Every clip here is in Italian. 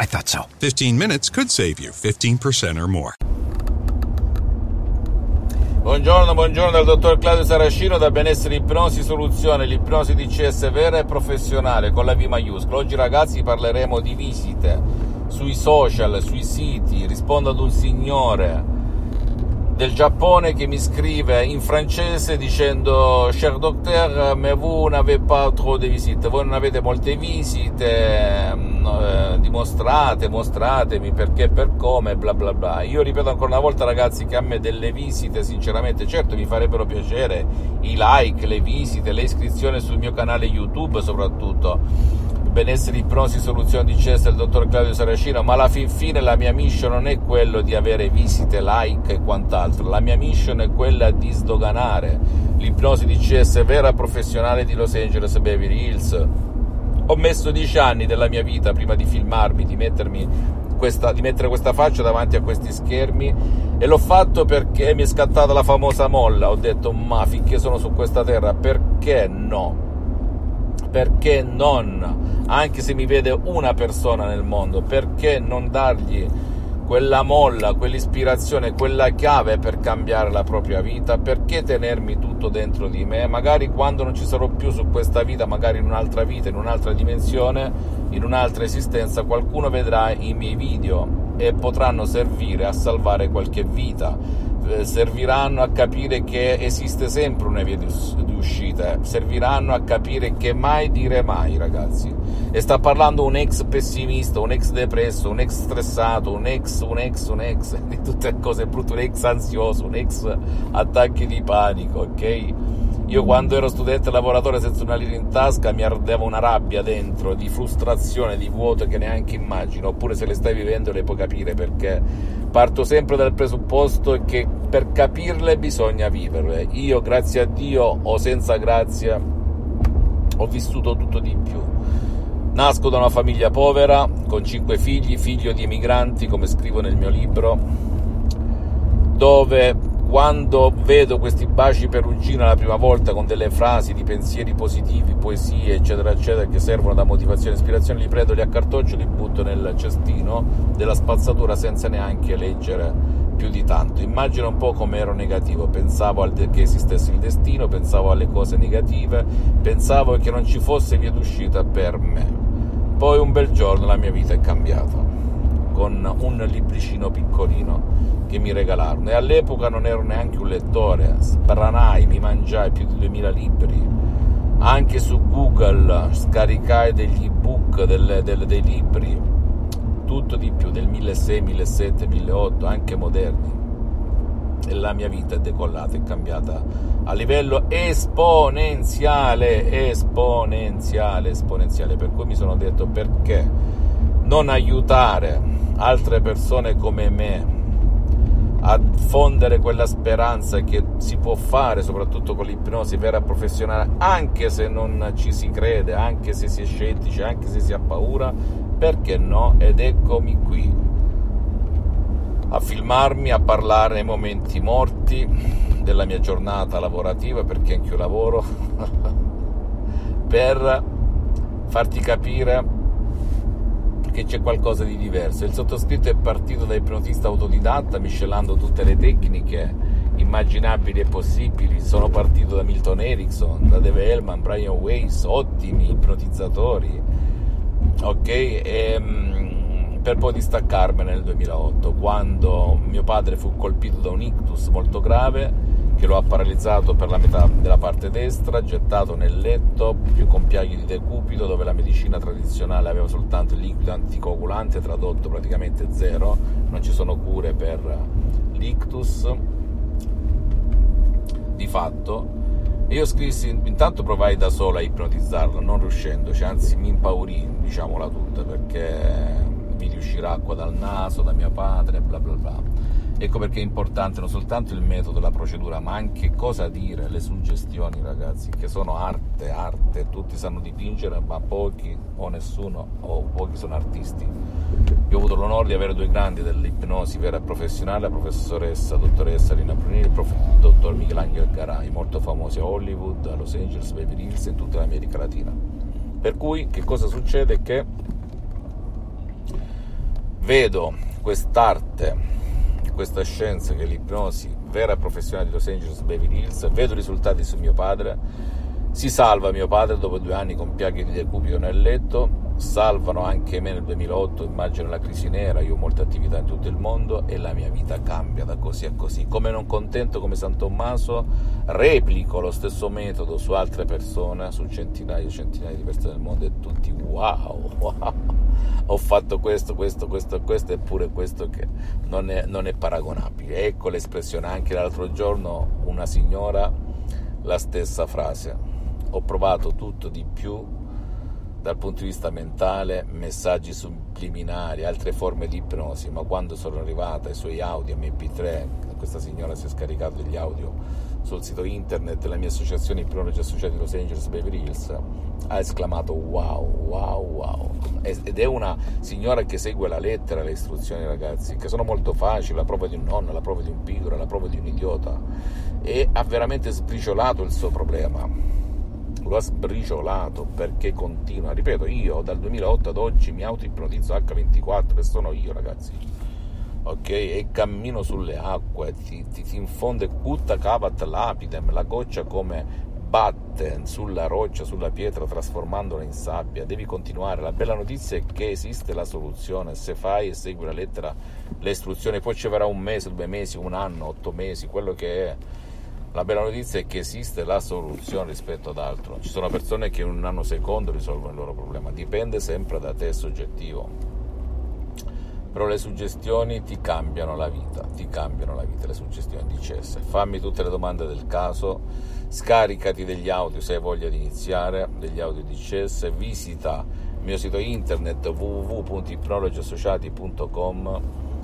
I thought so. 15 minutes could save you 15% or more. Buongiorno, buongiorno dal dottor Claudio Saracino da Benessere Ipnosi Soluzione, l'ipnosi DCS vera e professionale con la V maiuscola. Oggi ragazzi parleremo di visite sui social, sui siti. Rispondo ad un signore del Giappone che mi scrive in francese dicendo Cher docteur, mais vous n'avez pas trop de visite, voi non avete molte visite, mm, eh, dimostrate, mostratemi perché per come, bla bla bla. Io ripeto ancora una volta ragazzi che a me delle visite sinceramente, certo mi farebbero piacere i like, le visite, le iscrizioni sul mio canale YouTube soprattutto benessere, ipnosi, soluzioni di CES del dottor Claudio Saracino, ma alla fin fine la mia mission non è quello di avere visite, like e quant'altro, la mia mission è quella di sdoganare l'ipnosi di CS vera professionale di Los Angeles Beverly Hills. Ho messo dieci anni della mia vita prima di filmarmi, di mettermi questa, di mettere questa faccia davanti a questi schermi e l'ho fatto perché mi è scattata la famosa molla. Ho detto, ma finché sono su questa terra, perché no? Perché non? Anche se mi vede una persona nel mondo, perché non dargli quella molla, quell'ispirazione, quella chiave per cambiare la propria vita? Perché tenermi tutto dentro di me? Magari quando non ci sarò più su questa vita, magari in un'altra vita, in un'altra dimensione, in un'altra esistenza, qualcuno vedrà i miei video e potranno servire a salvare qualche vita eh, serviranno a capire che esiste sempre una via di, uscita, serviranno a capire che mai dire mai, ragazzi. E sta parlando un ex pessimista, un ex depresso, un ex stressato, un ex, un ex, un ex, di tutte cose brutte, un ex ansioso, un ex attacchi di panico, ok? Io quando ero studente lavoratore senza una lira in tasca mi ardeva una rabbia dentro, di frustrazione, di vuoto che neanche immagino, oppure se le stai vivendo le puoi capire perché parto sempre dal presupposto che per capirle bisogna viverle. Io, grazie a Dio o senza grazia, ho vissuto tutto di più. Nasco da una famiglia povera, con cinque figli, figlio di emigranti, come scrivo nel mio libro, dove quando vedo questi baci perugina la prima volta con delle frasi di pensieri positivi, poesie, eccetera, eccetera, che servono da motivazione e ispirazione, li prendo, li accartoccio, li butto nel cestino della spazzatura senza neanche leggere più di tanto. Immagino un po' come ero negativo, pensavo de- che esistesse il destino, pensavo alle cose negative, pensavo che non ci fosse via d'uscita per me. Poi un bel giorno la mia vita è cambiata con un libricino piccolino che mi regalarono e all'epoca non ero neanche un lettore, sbranai, mi mangiai più di 2000 libri, anche su Google scaricai degli ebook, delle, delle, dei libri, tutto di più, del 1600, 1700, 1800, anche moderni. E la mia vita è decollata, è cambiata a livello esponenziale, esponenziale, esponenziale. Per cui mi sono detto perché non aiutare altre persone come me a fondere quella speranza che si può fare, soprattutto con l'ipnosi vera professionale, anche se non ci si crede, anche se si è scettici, anche se si ha paura, perché no? Ed eccomi qui a filmarmi, a parlare nei momenti morti della mia giornata lavorativa, perché anche io lavoro, per farti capire che c'è qualcosa di diverso. Il sottoscritto è partito da ipnotista autodidatta, miscelando tutte le tecniche immaginabili e possibili. Sono partito da Milton Erickson, da Dave Hellman, Brian Weiss, ottimi ipnotizzatori, ok? E, per poi distaccarmene nel 2008, quando mio padre fu colpito da un ictus molto grave che lo ha paralizzato per la metà della parte destra, gettato nel letto, più con piaghe di decupito, dove la medicina tradizionale aveva soltanto il liquido anticoagulante, tradotto praticamente zero, non ci sono cure per l'ictus. Di fatto, io scrissi, intanto provai da solo a ipnotizzarlo, non riuscendoci, anzi mi impaurì, diciamola tutta, perché mi riuscirà acqua dal naso, da mio padre, bla bla bla Ecco perché è importante non soltanto il metodo, la procedura, ma anche cosa dire, le suggestioni, ragazzi, che sono arte, arte. Tutti sanno dipingere, ma pochi o nessuno o pochi sono artisti. Io ho avuto l'onore di avere due grandi dell'ipnosi vera e professionale, la professoressa, dottoressa Rina Brunini e il prof, dottor Michelangelo Garai, molto famosi a Hollywood, a Los Angeles, Beverly Hills e in tutta l'America Latina. Per cui che cosa succede? Che vedo quest'arte questa scienza che è l'ipnosi vera professionale di Los Angeles Beverly Hills, vedo risultati su mio padre, si salva mio padre dopo due anni con piaghe di decupito nel letto, salvano anche me nel 2008, immagino la crisi nera, io ho molte attività in tutto il mondo e la mia vita cambia da così a così. Come non contento come San Tommaso, replico lo stesso metodo su altre persone, su centinaia e centinaia di persone del mondo e tutti wow, wow, ho fatto questo, questo, questo e questo eppure questo che non è, non è paragonabile. Ecco l'espressione anche l'altro giorno una signora la stessa frase. Ho provato tutto di più dal punto di vista mentale, messaggi subliminari, altre forme di ipnosi, ma quando sono arrivata ai suoi audio MP3, questa signora si è scaricato degli audio sul sito internet della mia associazione Ipnologi Associati di Los Angeles Beverly Hills, ha esclamato wow, wow, wow. Ed è una signora che segue la lettera, le istruzioni ragazzi, che sono molto facili, la prova di un nonno, la prova di un pigro, la prova di un idiota, e ha veramente sbriciolato il suo problema lo ha sbriciolato perché continua. Ripeto, io dal 2008 ad oggi mi auto-ipnotizzo H24 e sono io, ragazzi. Ok? E cammino sulle acque, ti, ti, ti infonde cutta cavat lapidem, la goccia come batte sulla roccia, sulla pietra, trasformandola in sabbia. Devi continuare. La bella notizia è che esiste la soluzione. Se fai e segui la lettera, le istruzioni, poi ci vorrà un mese, due mesi, un anno, otto mesi, quello che è la bella notizia è che esiste la soluzione rispetto ad altro. Ci sono persone che in un anno secondo risolvono il loro problema, dipende sempre da te soggettivo. Però le suggestioni ti cambiano la vita, ti cambiano la vita le suggestioni di CS. Fammi tutte le domande del caso, scaricati degli audio se hai voglia di iniziare, degli audio di CS, visita il mio sito internet www.ipnologiassociati.com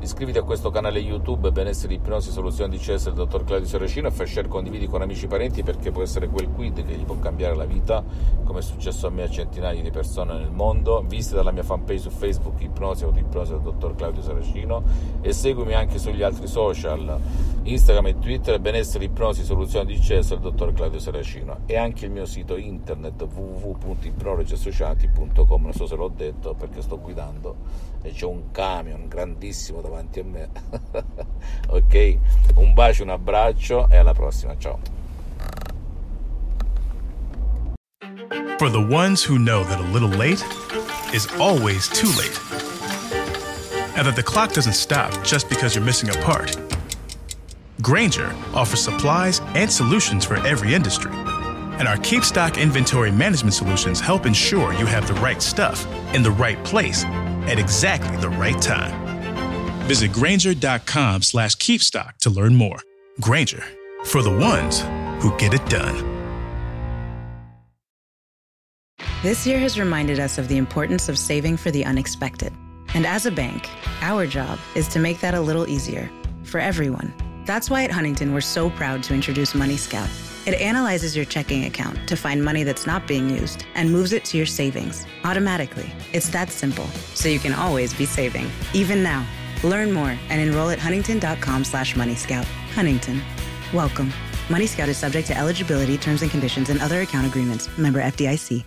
Iscriviti a questo canale YouTube Benessere Ipnosi Soluzioni di CS del dottor Claudio Seracino e fai share condividi con amici e parenti perché può essere quel quid che gli può cambiare la vita, come è successo a me a centinaia di persone nel mondo. Visita la mia fanpage su Facebook Ipnosi Autoipnosi del dottor Claudio Seracino e seguimi anche sugli altri social, Instagram e Twitter Benessere Ipnosi Soluzioni di CS del dottor Claudio Seracino e anche il mio sito internet www.ipnologiassociati.com. Non so se l'ho detto perché sto guidando e c'è un camion grandissimo davanti a me. ok? Un bacio, un abbraccio e alla prossima. Ciao. For the ones who know that a little late is always too late. And that the clock doesn't stop just because you're missing a part. Granger offers supplies and solutions for every industry. And our Keep Stock inventory management solutions help ensure you have the right stuff in the right place at exactly the right time. Visit Granger.com slash keepstock to learn more. Granger, for the ones who get it done. This year has reminded us of the importance of saving for the unexpected. And as a bank, our job is to make that a little easier for everyone. That's why at Huntington, we're so proud to introduce Money Scout it analyzes your checking account to find money that's not being used and moves it to your savings automatically. It's that simple, so you can always be saving, even now. Learn more and enroll at huntington.com slash moneyscout. Huntington. Welcome. Money Scout is subject to eligibility, terms and conditions, and other account agreements. Member FDIC.